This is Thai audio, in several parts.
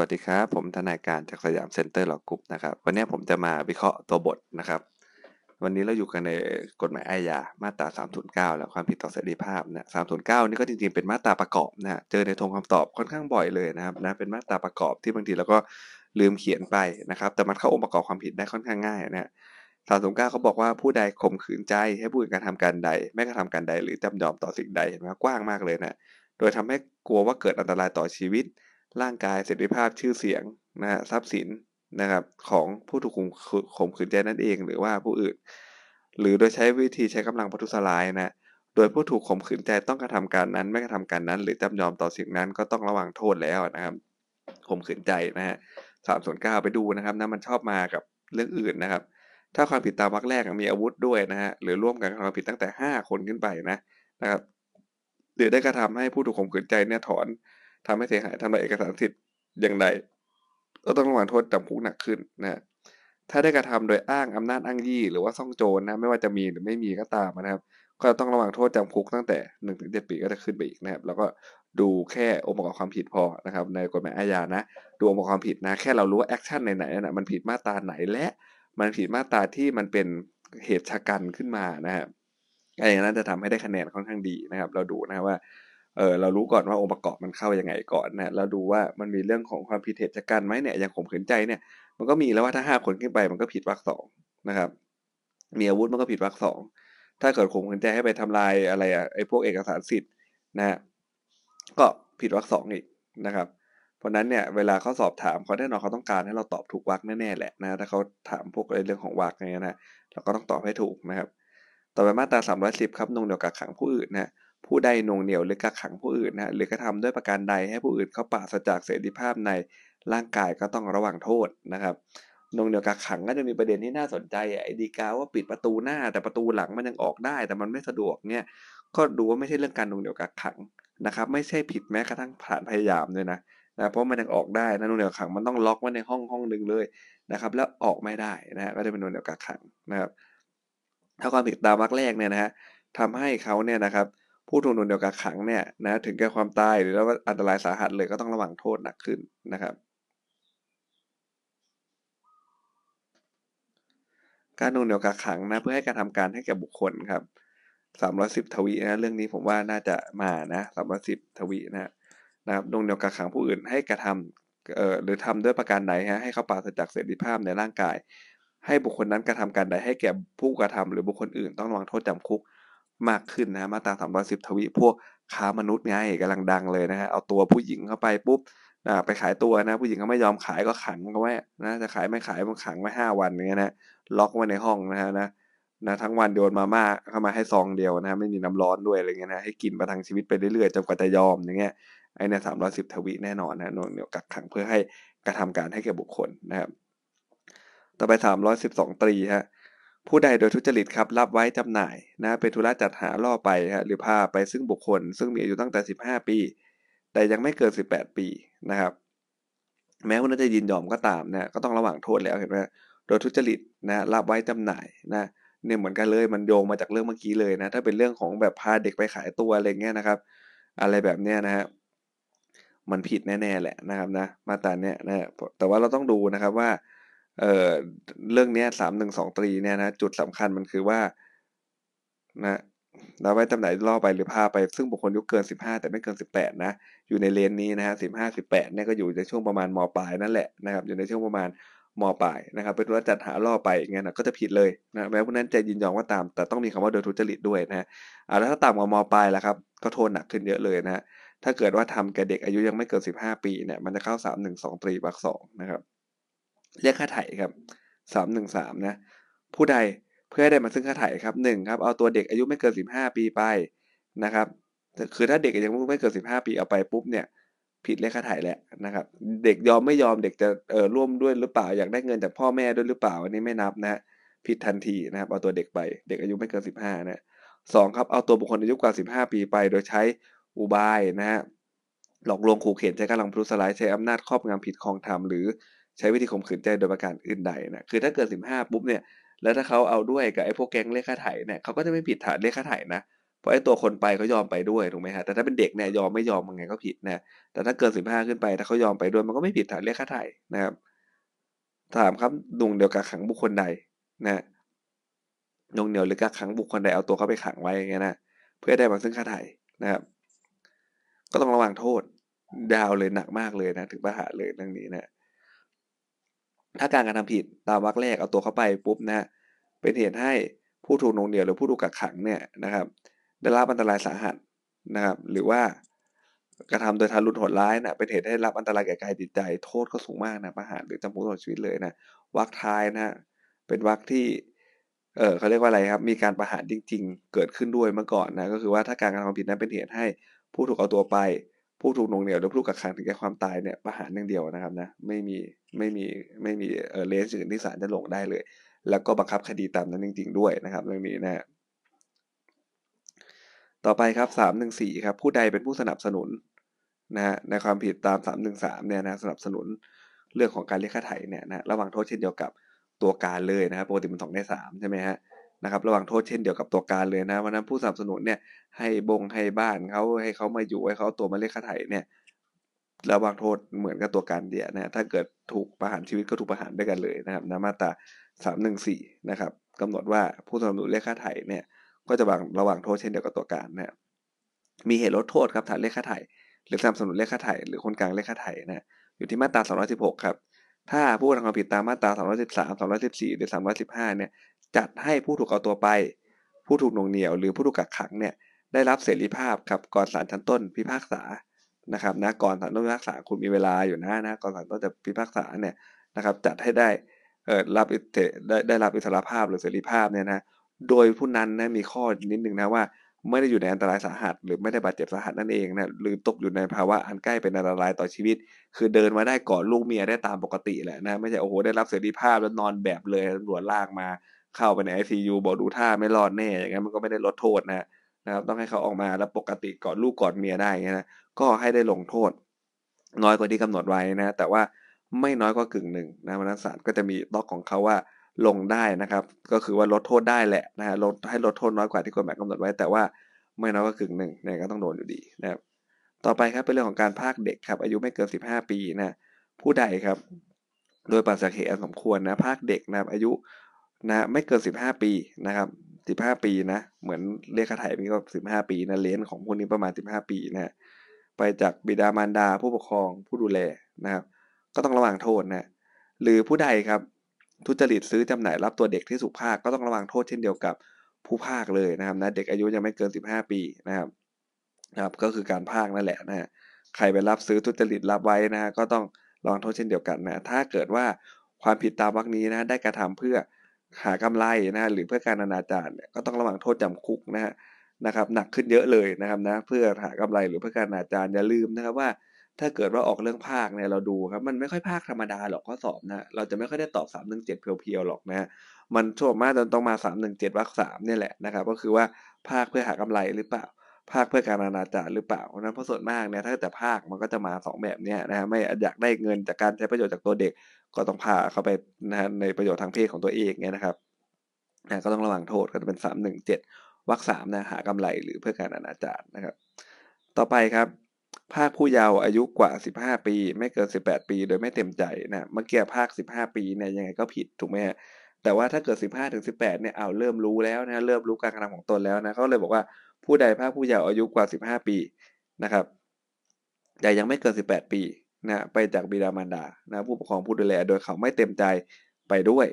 สวัสดีครับ ผมทนายการจาก Siam Center Law Group นะครับ วันนี้ผมจะมาวิเคราะห์ตัวบทนะครับ วันนี้เราอยู่กันในกฎหมายอาญามาตรา 309 แล้วความผิดต่อเสรีภาพนะ309 นี่ก็จริงๆ เป็นมาตราประกอบนะเจอในธงคำตอบค่อนข้างบ่อยเลยนะครับนะเป็นมาตราประกอบที่บางทีเราก็ลืมเขียนไปนะครับ แต่มันเข้าองค์ประกอบความผิดได้ค่อนข้างง่ายนะ309เก้าเขาบอกว่าผู้ใดข่มขืนใจให้ผู้อื่นกระทำการใด ไม่กระทำการใดหรือจำยอมต่อสิ่งใดเห็นไหมกว้างมากเลยนะโดยทำให้กลัวว่าเกิดอันตรายต่อชีวิต ร่างกายเสรีภาพชื่อเสียงนะฮะทรัพย์สินนะครับของผู้ถูกข่มขืนใจนั่นเองหรือว่าผู้อื่น หรือโดยใช้วิธีใช้กำลังประทุษร้ายนะโดยผู้ถูกข่มขืนใจต้องกระทำการนั้น ไม่กระทำการนั้น หรือจำยอมต่อสิ่งนั้นก็ต้องระวังโทษแล้วนะครับข่มขืนใจนะฮะสามส่วนเก้าไปดูนะครับนะมันชอบมากับเรื่องอื่นนะครับ ถ้าความผิดตามวรรคแรกมีอาวุธด้วยนะฮะหรือร่วมกันความผิดตั้งแต่ห้าคนขึ้นไปนะนะครับหรือได้กระทำให้ผู้ถูกข่มขืนใจเนี่ยถอน ทำให้เสียหายทำลายเอกสารสิทธิ์อย่างไรก็ต้องระวางโทษจำคุกหนักขึ้นนะถ้าได้กระทำโดยอ้างอำนาจอั้งยี่ หรือว่าซ่องโจรนะไม่ว่าจะมีหรือไม่มีก็ตามนะครับ ก็ต้องระวางโทษจำคุกตั้งแต่หนึ่งถึงเจ็ดปีก็จะขึ้นไปอีกนะครับ แล้วก็ดูแค่องค์ประกอบความผิดพอนะครับ ในกฎหมายอาญานะ ดูองค์ประกอบความผิดนะ แค่เรารู้ว่า action ไหนๆนะมันผิดมาตราไหนและมันผิดมาตราที่มันเป็นเหตุชะกันขึ้นมานะครับไอ้นั้นจะทำให้ได้คะแนนค่อนข้างดีนะครับ เราดูนะว่า เออเรารู้ก่อนว่าองค์ประกอบมันเข้ายังไงก่อนนะเราดูว่ามันมีเรื่องของความผิดเหตุจากการไหมเนี่ยอย่างข่มขืนใจเนี่ย มันก็มีแล้วว่าถ้าห้าคนขึ้นไปมันก็ผิดวรรคสองนะครับ มีอาวุธมันก็ผิดวรรคสองถ้าเกิดข่มขืนใจให้ไปทำลายอะไรอะไอ้พวกเอกสารสิทธิ์นะก็ผิดวรรคสองอีกนะครับ เพราะนั้นเนี่ยเวลาเขาสอบถามเขาแน่นอนเขาต้องการให้เราตอบถูกวรรคแน่ๆแหละนะถ้าเขาถามพวกเรื่องของวรรคเนี่ยนะเราก็ต้องตอบให้ถูกนะครับ ต่อไปมาตราสามร้อยสิบครับนงเหนียวกักขังผู้อื่นนะ ผู้ใดนงเหนียวหรือกักขังผู้อื่นนะหรือกระทำด้วยประการใดให้ผู้อื่นเขาปราศจากเสรีภาพในร่างกายก็ต้องระวังโทษนะครับนงเหนียวกักขังก็จะมีประเด็นที่น่าสนใจไอ้ดีกาว่าปิดประตูหน้าแต่ประตูหลังมันยังออกได้ แต่มันไม่สะดวกเนี่ยก็ดูว่าไม่ใช่เรื่องการนงเหนียวกักขังนะครับไม่ใช่ผิดแม้กระทั่งผ่านพยายามเลยนะนะเพราะมันยังออกได้นะนงเหนียวขังมันต้องล็อกไว้ในห้องห้องหนึ่งเลยนะครับ แล้วออกไม่ได้นะก็จะเป็นนงเหนียวกักขังนะครับ ถ้าความผิดตามวรรคแรกเนี่ยนะฮะทำให้เขาเนี่ยนะครับ ผู้ถูกนวงเหนียวกักขังเนี่ยนะถึงแก่ความตายหรือแล้วอันตรายสาหัสเลยก็ต้องระวังโทษหนักขึ้นนะครับ การนวงเหนียวกักขังนะเพื่อให้การทำการให้แก่บุคคลครับสามร้อยสิบทวีนะเรื่องนี้ผมว่าน่าจะมานะสามร้อยสิบทวีนะนะครับนวงเหนียวกักขังผู้อื่นให้กระทำเอ่อหรือทำด้วยประการใดฮะให้เขาปราศจากเสรีภาพในร่างกาย ให้บุคคลนั้นกระทำการใดให้แก่ผู้กระทำหรือบุคคลอื่นต้องระวังโทษจำคุก มากขึ้นนะมาตราสามร้อยสิบทวีพวกค้ามนุษย์ไงกำลังดังเลยนะฮะเอาตัวผู้หญิงเข้าไปปุ๊บไปขายตัวนะ ผู้หญิงเขาไม่ยอมขายก็ขังเขาไว้นะจะขายไม่ขายมันขังไว้ห้าวันเงี้ยนะล็อกไว้ในห้องนะฮะนะนะทั้งวันโยนมาม่าเข้ามาให้ซองเดียวนะไม่มีน้ำร้อนด้วยอะไรเงี้ยนะให้กินประทังชีวิตไปเรื่อยๆจนกว่าจะยอมอย่างเงี้ยไอ้เนี่ยสามร้อยสิบทวีแน่นอนนะนวงเหนียวกักขังเพื่อให้กระทำการให้แก่บุคคลนะครับต่อไปสามร้อยสิบสองตรีฮะ ผู้ใดโดยทุจริตครับรับไว้จำหน่ายนะเป็นธุระจัดหาล่อไปฮะหรือพาไปซึ่งบุคคล ซึ่งมีอายุตั้งแต่ 15 ปี แต่ยังไม่เกิน 18 ปีนะครับ แม้ว่านั้นจะยินยอมก็ตามนะก็ต้องระวังโทษแล้วเห็นไหมโดยทุจริตนะรับไว้จำหน่ายนะเนี่ยเหมือนกันเลยมันโยงมาจากเรื่องเมื่อกี้เลยนะถ้าเป็นเรื่องของแบบพาเด็กไปขายตัวอะไรเงี้ยนะครับ อะไรแบบเนี้ยนะฮะมันผิดแน่ๆแหละนะครับนะมาตราเนี้ยนะแต่ว่าเราต้องดูนะครับว่า เอ่อเรื่องนี้สามหนึ่งสองตรีเนี่ยนะจุดสำคัญมันคือว่านะเราไว้จำแหน่ายล่อไปหรือพาไปซึ่งบุคคลอายุเกินสิบห้าแต่ไม่เกินสิบแปดนะ อยู่ในเลนนี้นะฮะสิบห้าสิบแปดเนี่ยก็อยู่ในช่วงประมาณมปลายนั่นแหละนะครับ อยู่ในช่วงประมาณมปลายนะครับเป็นว่าจัดหาล่อไปอย่างเงี้ยนะก็จะผิดเลยนะแม้พวกนั้นจะยินยอมว่าตาม แต่ต้องมีคำว่าโดยทุจริตด้วยนะอ่าแล้วถ้าต่ำกว่ามปลายแล้วครับก็โทษหนักขึ้นเยอะเลยนะถ้าเกิดว่าทำแก่เด็กอายุยังไม่เกินสิบห้าปีเนี่ยมันจะเข้าสามหนึ่งสองตรีวรรคสองนะครับ เรียกค่าไถ่ครับสามหนึ่งสามนะ ผู้ใดเพื่อให้ได้มาซึ่งค่าไถ่ครับหนึ่งครับเอาตัวเด็กอายุไม่เกินสิบห้าปีไปนะครับคือถ้าเด็กยังไม่เกินสิบห้าปีเอาไปปุ๊บเนี่ย ผิดเรียกค่าไถ่แหละนะครับ เด็กยอมไม่ยอมเด็กจะเออร่วมด้วยหรือเปล่าอยากได้เงินจากพ่อแม่ด้วยหรือเปล่าอันนี้ไม่นับนะผิดทันทีนะครับ เอาตัวเด็กไป เด็กอายุไม่เกินสิบห้านะสองครับเอาตัวบุคคลอายุกว่าสิบห้าปีไป โดยใช้อุบายนะฮะหลอกลวงขู่เข็นใช้กำลังพลุสลายใช้อำนาจครอบงำผิดคองธรรมหรือ ใช้วิธีข่มขืนใจโดยประการอื่นใดนะคือถ้าเกิดสิบห้าปุ๊บเนี่ยแล้วถ้าเขาเอาด้วยกับไอ้พวกแก๊งเลขค่าไถ่เนี่ยเขาก็จะไม่ผิดฐานเลขค่าไถ่นะเพราะไอ้ตัวคนไปเขายอมไปด้วยถูกไหมฮะแต่ถ้าเป็นเด็กเนี่ยยอมไม่ยอมมันไงก็ผิดนะแต่ถ้าเกินสิบห้าขึ้นไป ถ้าเขายอมไปด้วยมันก็ไม่ผิดฐานเรียกค่าไถ่นะครับถามครับดุงเดียวกับขังบุคคลใดนะนงเหนียวหรือกักขังบุคคลใดเอาตัวเขาไปขังไว้อย่างเงี้ยนะเพื่อได้มาซึ่งค่าไถ่นะครับ ก็ต้องระวังโทษ ดาวเลยหนักมากเลยนะ ถึงประหารเลยเรื่องนี้นะ ถ้าการกระทำผิดตามวรรคแรกเอาตัวเข้าไปปุ๊บนะเป็นเหตุให้ผู้ถูกนงเหนียวหรือผู้ถูกกักขังเนี่ยนะครับได้รับอันตรายสาหัสนะครับ หรือว่ากระทำโดยทารุณโหดร้ายนะเป็นเหตุให้รับอันตรายแก่กายจิตใจ โทษก็สูงมากนะประหารหรือจำคุกตลอดชีวิตเลยนะวรรคท้ายนะเป็นวรรคที่เออเขาเรียกว่าอะไรครับ มีการประหารจริง ๆ เกิดขึ้นด้วยเมื่อก่อนนะก็คือว่าถ้าการกระทำผิดนั้นเป็นเหตุให้ผู้ถูกเอาตัวไป ผู้ถูกนงเหนียวหรือผู้กักขังถึงแก่ความตายเนี่ยประหารอย่างเดียวนะครับนะไม่มีไม่มีไม่มีเออเลสอื่นที่ศาลจะลงได้เลย แล้วก็บังคับคดีตามนั้นจริง ๆ ด้วยนะครับ เรื่องนี้นะต่อไปครับสามหนึ่งสี่ครับ ผู้ใดเป็นผู้สนับสนุนนะฮะในความผิดตามสามหนึ่งสามเนี่ยนะสนับสนุนเรื่องของการเรียกค่าไถ่เนี่ยนะระหว่างโทษเช่นเดียวกับตัวการเลยนะครับปกติมันสองในสามใช่ไหมฮะ นะครับระหว่างโทษเช่นเดียวกับตัวการเลยนะวันนั้นผู้สนับสนุนเนี่ยให้บงให้บ้านเขาให้เขามาอยู่ให้เขาตัวมาเรียกค่าไถ่เนี่ยระวางโทษเหมือนกับตัวการเดียนะถ้าเกิดถูกประหารชีวิตก็ถูกประหารด้วยกันเลยนะครับนะมาตราสามหนึ่งสี่นะครับกำหนดว่าผู้สนับสนุนเรียกค่าไถ่เนี่ยก็จะวางระหว่างโทษเช่นเดียวกับตัวการนะมีเหตุลดโทษครับฐานเรียกค่าไถ่หรือสนับสนุนเรียกค่าไถ่หรือคนกลางเรียกค่าไถ่นะอยู่ที่มาตรา216ครับ ถ้าผู้กระทำความผิดตามมาตรา 213 214 หรือ 315 เนี่ย จัดให้ผู้ถูกเอาตัวไป ผู้ถูกหน่วงเหนี่ยวหรือผู้ถูกกักขังเนี่ย ได้รับเสรีภาพครับก่อนศาลชั้นต้นพิพากษา นะครับนะ ก่อนศาลต้นพิพากษาคุณมีเวลาอยู่นะนะ ก่อนศาลต้นจะพิพากษาเนี่ยนะครับ จัดให้ได้ เอ่อรับอิสได้ได้รับอิสรภาพหรือเสรีภาพเนี่ยนะ โดยผู้นั้นนะมีข้อนิดนึงนะว่า ไม่ได้อยู่ในอันตรายสาหัส หรือไม่ได้บาดเจ็บสาหัสนั่นเองนะหรือตกอยู่ในภาวะอันใกล้เป็นอันตรายต่อชีวิต คือเดินมาได้ก่อนลูกเมียได้ตามปกติแหละนะไม่ใช่โอ้โหได้รับเสรีภาพแล้วนอนแบบเลยตำรวจลากมาเข้าไปในไอซียูบอกดูท่าไม่รอดแน่อย่างนั้นมันก็ไม่ได้ลดโทษนะนะครับต้องให้เขาออกมาแล้วปกติก่อนลูกก่อนเมียได้นะก็ให้ได้ลงโทษ น้อยกว่าที่กำหนดไว้นะแต่ว่าไม่น้อยกว่ากึ่งหนึ่งนะวันนั้นศาลก็จะมีล็อกของเขาว่า ลงได้นะครับ ก็คือว่าลดโทษได้แหละนะฮะลดให้ลดโทษน้อยกว่าที่กฎหมายกำหนดไว้ แต่ว่าไม่น้อยกว่ากึ่งหนึ่งเนี่ยก็ต้องโดนอยู่ดีนะครับ ต่อไปครับเป็นเรื่องของการพากเด็กครับอายุไม่เกิน 15 ปีนะผู้ใดครับ โดยปัสสาวะอันสมควรนะพากเด็กนะอายุนะไม่เกิน 15 ปีนะครับ15 ปีนะ เหมือนเรียกค่าไถ่นี่ก็ 15 ปีนะเลนของพวกนี้ประมาณ 15 ปีนะไปจากบิดามารดาผู้ปกครองผู้ดูแลนะครับ ก็ต้องระวังโทษนะหรือผู้ใดครับ ทุจริตซื้อจำหน่ายรับตัวเด็กที่สุภาคก็ต้องระวังโทษเช่นเดียวกับผู้ภาคเลยนะครับนะเด็กอายุยังไม่เกิน 15 ปีนะครับนะครับ ก็คือการภาคนั่นแหละนะใครไปรับซื้อทุจริตรับไว้นะ ก็ต้องระวังโทษเช่นเดียวกันนะถ้าเกิดว่าความผิดตามวรรคนี้นะได้กระทำเพื่อหากำไรนะหรือเพื่อการอนาจารเนี่ยก็ต้องระวังโทษจำคุกนะฮะนะครับหนักขึ้นเยอะเลยนะครับนะเพื่อหากำไรหรือเพื่อการอนาจารอย่าลืมนะครับว่า ถ้าเกิดว่าออกเรื่องภาคเนี่ยเราดูครับมันไม่ค่อยภาคธรรมดาหรอกข้อสอบนะเราจะไม่ค่อยได้ตอบสามหนึ่งเจ็ดเพียวๆหรอกนะมันโช่วงมากจนต้องมาสามหนึ่งเจ็ดวรรคสามเนี่ยแหละนะครับ ก็คือว่าภาคเพื่อหากำไรหรือเปล่า ภาคเพื่อการอนาจารหรือเปล่านั้นเพราะส่วนมากเนี่ยถ้าแต่ภาคมันก็จะมาสองแบบเนี้ยนะไม่อยากได้เงินจากการใช้ประโยชน์จากตัวเด็ก ก็ต้องพาเขาไปนะในประโยชน์ทางเพศของตัวเองเนี่ยนะครับนะก็ต้องระวังโทษก็จะเป็นสามหนึ่งเจ็ดวรรคสามนะหากำไรหรือเพื่อการอนาจารนะครับ ต่อไปครับ ภาคผู้เยาว์อายุกว่า 15 ปี ไม่เกิน 18 ปี โดยไม่เต็มใจนะเมื่อกี้ภาค 15 ปีเนี่ยยังไงก็ผิดถูกไหมฮะแต่ว่าถ้าเกิด 15ถึง18เนี่ยเอาเริ่มรู้แล้วนะเริ่มรู้การกระทำของตนแล้วนะเขาเลยบอกว่าผู้ใดภาคผู้เยาว์อายุกว่า 15 ปีนะครับ แต่ยังไม่เกิน 18 ปีนะไปจากบิดามารดานะผู้ปกครองผู้ดูแลโดยเขาไม่เต็มใจไปด้วย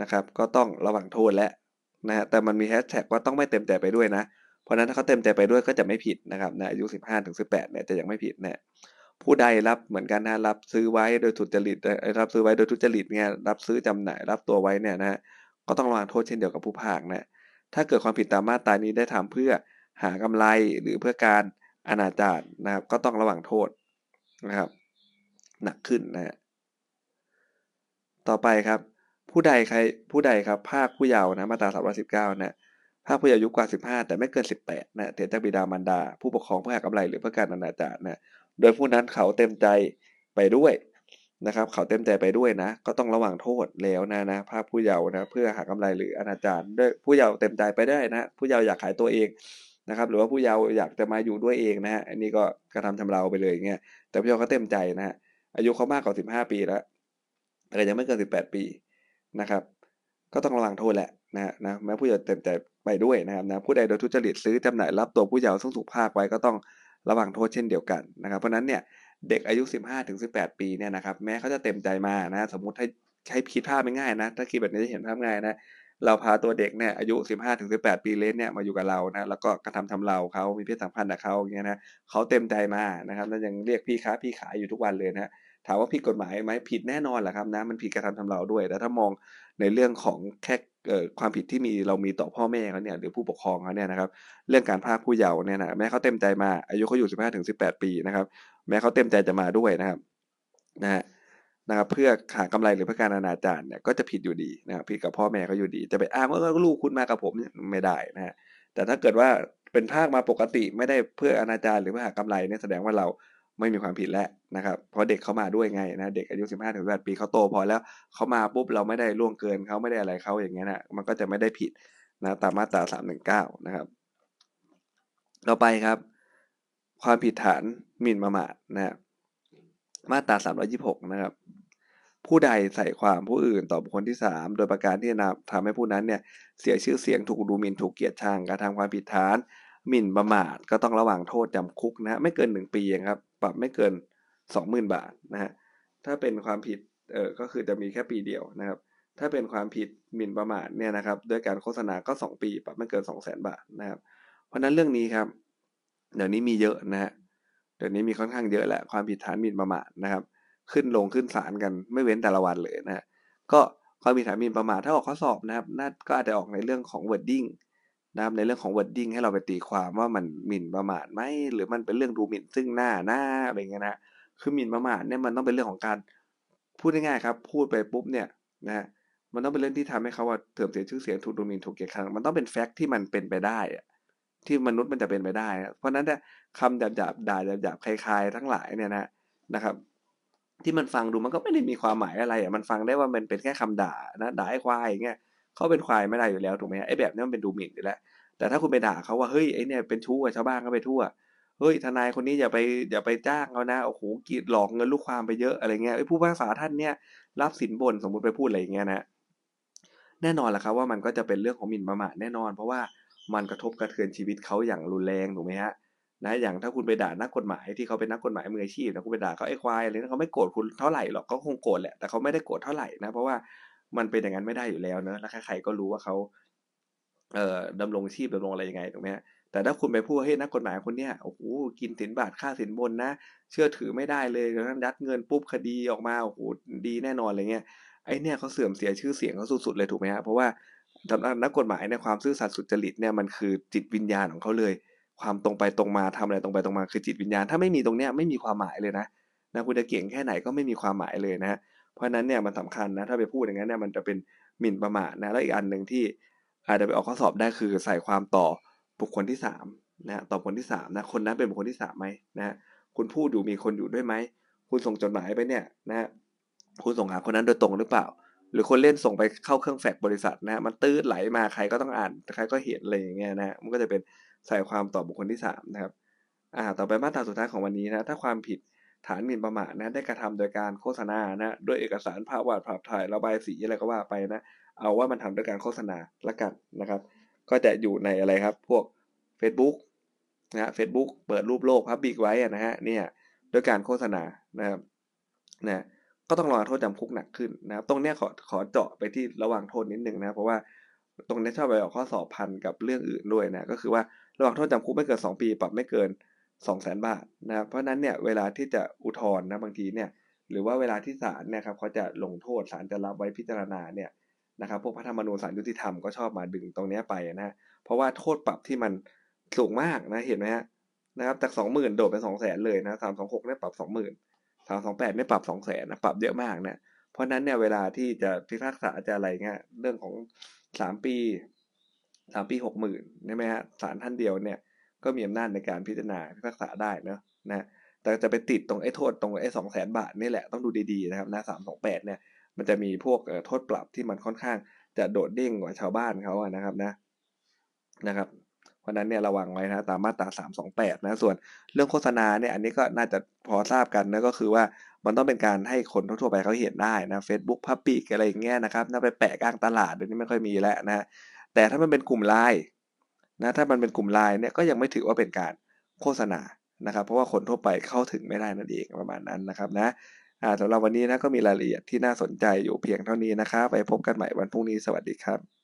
นะครับ ก็ต้องระวังโทษและนะแต่มันมีแฮชแท็กว่าต้องไม่เต็มใจไปด้วยนะ เพราะนั้นถ้าเขาเต็มใจไปด้วยก็จะไม่ผิดนะครับนะอายุ 15ถึง18เนี่ยจะยังไม่ผิดนะผู้ใดรับเหมือนกันนะรับซื้อไว้โดยทุจริตรับซื้อไว้โดยทุจริตเนี่ยรับซื้อจำหน่ายรับตัวไว้เนี่ยนะก็ต้องระวังโทษเช่นเดียวกับผู้ภาคนะถ้าเกิดความผิดตามมาตรานี้ได้ทำเพื่อหากำไรหรือเพื่อการอนาจารนะครับ ก็ต้องระวังโทษนะครับ หนักขึ้นนะฮะต่อไปครับ ผู้ใดใครผู้ใดครับ ภาคผู้เยาว์นะมาตราสามร้อยสิบเก้านะ ภาคผู้เยาว์อายุกว่าสิบห้าแต่ไม่เกินสิบแปดนะเถียจากบิดามารดา ผู้ปกครองเพื่อหากำไรหรือเพื่อการอนาจารนะโดยผู้นั้นเขาเต็มใจไปด้วยนะครับ เขาเต็มใจไปด้วยนะ ก็ต้องระวังโทษแล้วนะนะภาคผู้เยาว์นะเพื่อหากำไรหรืออนาจารด้วยผู้เยาว์เต็มใจไปได้นะ ผู้เยาว์อยากขายตัวเองนะครับ หรือว่าผู้เยาว์อยากจะมาอยู่ด้วยเองนะฮะอันนี้ก็กระทำชำเราไปเลยเงี้ยแต่ผู้เยาว์เขาเต็มใจนะฮะอายุเขามากกว่าสิบห้าปีแล้วแต่ยังไม่เกินสิบแปดปีนะครับ ก็ต้องระวังโทษแหละนะนะแม้ผู้เยาว์เต็มใจไปด้วยนะครับนะผู้ใดโดยทุจริตซื้อจำหน่ายรับตัวผู้เยาว์ซึ่งถูกพากไว้ก็ต้องระวังโทษเช่นเดียวกันนะครับ เพราะนั้นเนี่ยเด็กอายุ 15ถึง18 ปีเนี่ยนะครับแม้เขาจะเต็มใจมานะสมมุติให้ให้คิดภาพง่ายๆนะถ้าคิดแบบนี้จะเห็นภาพง่ายนะเราพาตัวเด็กเนี่ยอายุ 15ถึง18 ปีเลนเนี่ยมาอยู่กับเรานะแล้วก็กระทำทำเราเขามีเพศสัมพันธ์กับเขาอย่างเงี้ยนะเขาเต็มใจมานะครับแล้วยังเรียกพี่ค้าพี่ขายอยู่ทุกวันเลยนะ ถามว่าผิดกฎหมายไหมผิดแน่นอนแหละครับนะมันผิดกระทำทำเราด้วยแต่ถ้ามองในเรื่องของแค่ความผิดที่มีเรามีต่อพ่อแม่เขาเนี่ยหรือผู้ปกครองเขาเนี่ยนะครับเรื่องการพาผู้เยาว์เนี่ยนะแม้เขาเต็มใจมาอายุเขาอยู่ 15ถึง18 ปีนะครับแม้เขาเต็มใจจะมาด้วยนะครับนะฮะนะครับเพื่อหากำไรหรือเพื่อการอนาจารเนี่ยก็จะผิดอยู่ดีนะครับผิดกับพ่อแม่เขาอยู่ดี จะไปอ้างว่าลูกคุณมากับผมไม่ได้นะฮะแต่ถ้าเกิดว่าเป็นภาคมาปกติไม่ได้เพื่ออนาจารหรือเพื่อหากำไรเนี่ยแสดงว่าเรา ไม่มีความผิดแล้วนะครับ เพราะเด็กเขามาด้วยไงนะเด็กอายุ 15ถึง18ปีเขาโตพอแล้วเขามาปุ๊บเราไม่ได้ล่วงเกินเขาไม่ได้อะไรเขาอย่างเงี้ยนะมันก็จะไม่ได้ผิดนะตามมาตรา 319 นะครับต่อไปครับ ความผิดฐานหมิ่นประมาทนะมาตรา 326 นะครับ ผู้ใดใส่ความผู้อื่นต่อบุคคลที่ 3 โดยประการที่จะทำให้ผู้นั้นเนี่ยเสียชื่อเสียงถูกดูหมิ่นถูกเกียรติชังการทำความผิดฐานหมิ่นประมาทก็ต้องระวังโทษจำคุกนะไม่เกิน 1 ปีครับ ปรับไม่เกิน 20,000 บาทนะฮะถ้าเป็นความผิดเออก็คือจะมีแค่ปีเดียวนะครับ ถ้าเป็นความผิดหมิ่นประมาทเนี่ยนะครับด้วยการโฆษณาก็ 2 ปี ปรับไม่เกิน 200,000 บาทนะครับ เพราะนั้นเรื่องนี้ครับ เดี๋ยวนี้มีเยอะนะฮะเดี๋ยวนี้มีค่อนข้างเยอะแหละความผิดฐานหมิ่นประมาทนะครับ ขึ้นลงขึ้นศาลกันไม่เว้นแต่ละวันเลยนะฮะก็ความผิดฐานหมิ่นประมาทถ้าออกข้อสอบนะครับน่าก็อาจจะออกในเรื่องของ wording นะครับในเรื่องของ wording ให้เราไปตีความว่ามันหมิ่นประมาทไหมหรือมันเป็นเรื่องดูหมิ่นซึ่งหน้าหน้าอะไรเงี้ยนะคือหมิ่นประมาทเนี่ยมันต้องเป็นเรื่องของการพูดง่ายๆครับพูดไปปุ๊บเนี่ยนะมันต้องเป็นเรื่องที่ทำให้เขาว่าเสื่อมเสียชื่อเสียงถูกดูหมิ่นถูกเกลียดชังมันต้องเป็นแฟกต์ที่มันเป็นไปได้อะที่มนุษย์มันจะเป็นไปได้ เพราะนั้นเนี่ยคำหยาบๆด่าหยาบๆคลายๆทั้งหลายเนี่ยนะนะครับ ที่มันฟังดูมันก็ไม่ได้มีความหมายอะไรอะมันฟังได้ว่ามันเป็นแค่คำด่านะด่าไอ้ควายอย่างเงี้ย เขาเป็นควายไม่ได้อยู่แล้วถูกไหมไอ้แบบนี้มันเป็นดูหมิ่นอยู่แล้ว แต่ถ้าคุณไปด่าเขาว่าเฮ้ยไอ้เนี่ยเป็นชู้กับชาวบ้านก็ไปทั่วเฮ้ยทนายคนนี้อย่าไปอย่าไปจ้างเขานะโอ้โหกีดหลอกเงินลูกความไปเยอะอะไรเงี้ยไอ้ผู้พิพากษาท่านเนี่ยรับสินบนสมมุติไปพูดอะไรอย่างเงี้ยนะแน่นอนแหละครับว่ามันก็จะเป็นเรื่องของหมิ่นประมาทแน่นอน เพราะว่ามันกระทบกระเทือนชีวิตเขาอย่างรุนแรงถูกไหมฮะนะอย่างถ้าคุณไปด่านักกฎหมายที่เขาเป็นนักกฎหมายมืออาชีพนะคุณไปด่าเขาไอ้ควายอะไรนะเขาไม่โกรธคุณเท่าไหร่หรอกเขาคงโกรธแหละแต่เขาไม่ได้โกรธเท่าไหร่นะเพราะว่า มันเป็นอย่างนั้นไม่ได้อยู่แล้วเนอะแล้วใครๆก็รู้ว่าเขาเอ่อดำรงชีพดำรงอะไรยังไงถูกไหมแต่ถ้าคุณไปพูดให้นักกฎหมายคนเนี้ยโอ้โหกินสินบาทค่าสินบนนะ เชื่อถือไม่ได้เลยกระทั่งยัดเงินปุ๊บคดีออกมาโอ้โหดีแน่นอนอะไรเงี้ยไอเนี่ยเขาเสื่อมเสียชื่อเสียงเขาสุดๆเลยถูกไหมฮะเพราะว่าสำหรับนักกฎหมายในความซื่อสัตย์สุจริตเนี่ยมันคือจิตวิญญาณของเขาเลย ความตรงไปตรงมาทำอะไรตรงไปตรงมาคือจิตวิญญาณ ถ้าไม่มีตรงเนี้ยไม่มีความหมายเลยนะนะคุณจะเก่งแค่ไหนก็ไม่มีความหมายเลยนะ เพราะนั้นเนี่ยมันสาคัญนะถ้าไปพูดอย่างนั้นเนี่ยมันจะเป็นหมิ่นประมาทนะแล้วอีกอันหนึ่งที่อาจจะไปออกข้อสอบได้คือใส่ความต่อบุคคลที่สามนะต่อบุคคลที่สามนะคนนั้นเป็นบุคคลที่สามไหมนะคุณพูดอยู่มีคนอยู่ด้วยไหมคุณส่งจดหมายไปเนี่ยนะคุณส่งหาคนนั้นโดยตรงหรือเปล่า หรือคนเล่นส่งไปเข้าเครื่องแฟกบริษัทนะมันตื้อไหลมาใครก็ต้องอ่านใครก็เห็นอะไรอย่างเงี้ยนะมันก็จะเป็นใส่ความต่อบุคคลที่สามนะครับอ่าต่อไปมาตราสุดท้ายของวันนี้นะถ้าความผิด ฐานหมิ่นประมาทนะได้กระทำโดยการโฆษณานะด้วยเอกสารภาพวาดภาพถ่ายระบายสีอะไรก็ว่าไปนะ เอาว่ามันทำด้วยการโฆษณาละกันนะครับ ก็จะอยู่ในอะไรครับ พวก Facebook นะฮะเฟซบุ๊กเปิดรูปโลกพับบิกไว้นะฮะเนี่ยด้วยการโฆษณานะครับนะก็ต้องรอโทษจำคุกหนักขึ้นนะครับตรงเนี้ยขอขอเจาะไปที่ระวังโทษนิดนึงนะเพราะว่าตรงนี้ชอบไปออกข้อสอบพันกับเรื่องอื่นด้วยนะก็คือว่าระวังโทษจำคุกไม่เกิน 2 ปี ปรับไม่เกิน 2 0 0 0 0 0บาทนะครับ เพราะนั้นเนี่ยเวลาที่จะอุทธรณ์นะบางทีเนี่ยหรือว่าเวลาที่ศาลเนี่ยครับเขาจะลงโทษศาลจะรับไว้พิจารณาเนี่ยนะครับพวกพระธรรมนูญศาลยุติธรรมก็ชอบมาดึงตรงนี้ไปนะเพราะว่าโทษปรับที่มันสูงมากนะเห็นไหมฮะนะครับจากสองหมื่นโดดไปสองแสนเลยนะสามสองหกเนี่ยปรับสองหมื่นสามสองแปดไม่ปรับสองแสนนะปรับเยอะมากนะเพราะนั้นเนี่ยเวลาที่จะพิพากษาจะอะไรเงี้ยเรื่องของสามปีสามปีหกหมื่นใช่ไหมฮะศาลท่านเดียวเนี่ย ก็มีอำนาจในการพิจารณาพิพากษาได้นะนะแต่จะไปติดตรงไอ้โทษตรงไอ้สองแสนบาทนี่แหละต้องดูดีๆนะครับนะสามสองแปดเนี่ยมันจะมีพวกโทษปรับที่มันค่อนข้างจะโดดเด้งกว่าชาวบ้านเขาอะนะครับนะนะครับเพราะนั้นเนี่ยระวังไว้นะตามมาตรา328 นะส่วนเรื่องโฆษณาเนี่ยอันนี้ก็น่าจะพอทราบกันนะก็คือว่ามันต้องเป็นการให้คนทั่วไปเขาเห็นได้นะ Facebook Public อะไรอย่างเงี้ยนะครับน่าไปแปะกลางตลาดเดี๋ยวนี้ไม่ค่อยมีแล้วนะแต่ถ้ามันเป็นกลุ่มไลน์ นะถ้ามันเป็นกลุ่มไลน์เนี่ยก็ยังไม่ถือว่าเป็นการโฆษณานะครับ เพราะว่าคนทั่วไปเข้าถึงไม่ได้นั่นเองประมาณนั้นนะครับนะสำหรับวันนี้นะก็มีรายละเอียดที่น่าสนใจอยู่เพียงเท่านี้นะครับไปพบกันใหม่วันพรุ่งนี้สวัสดีครับ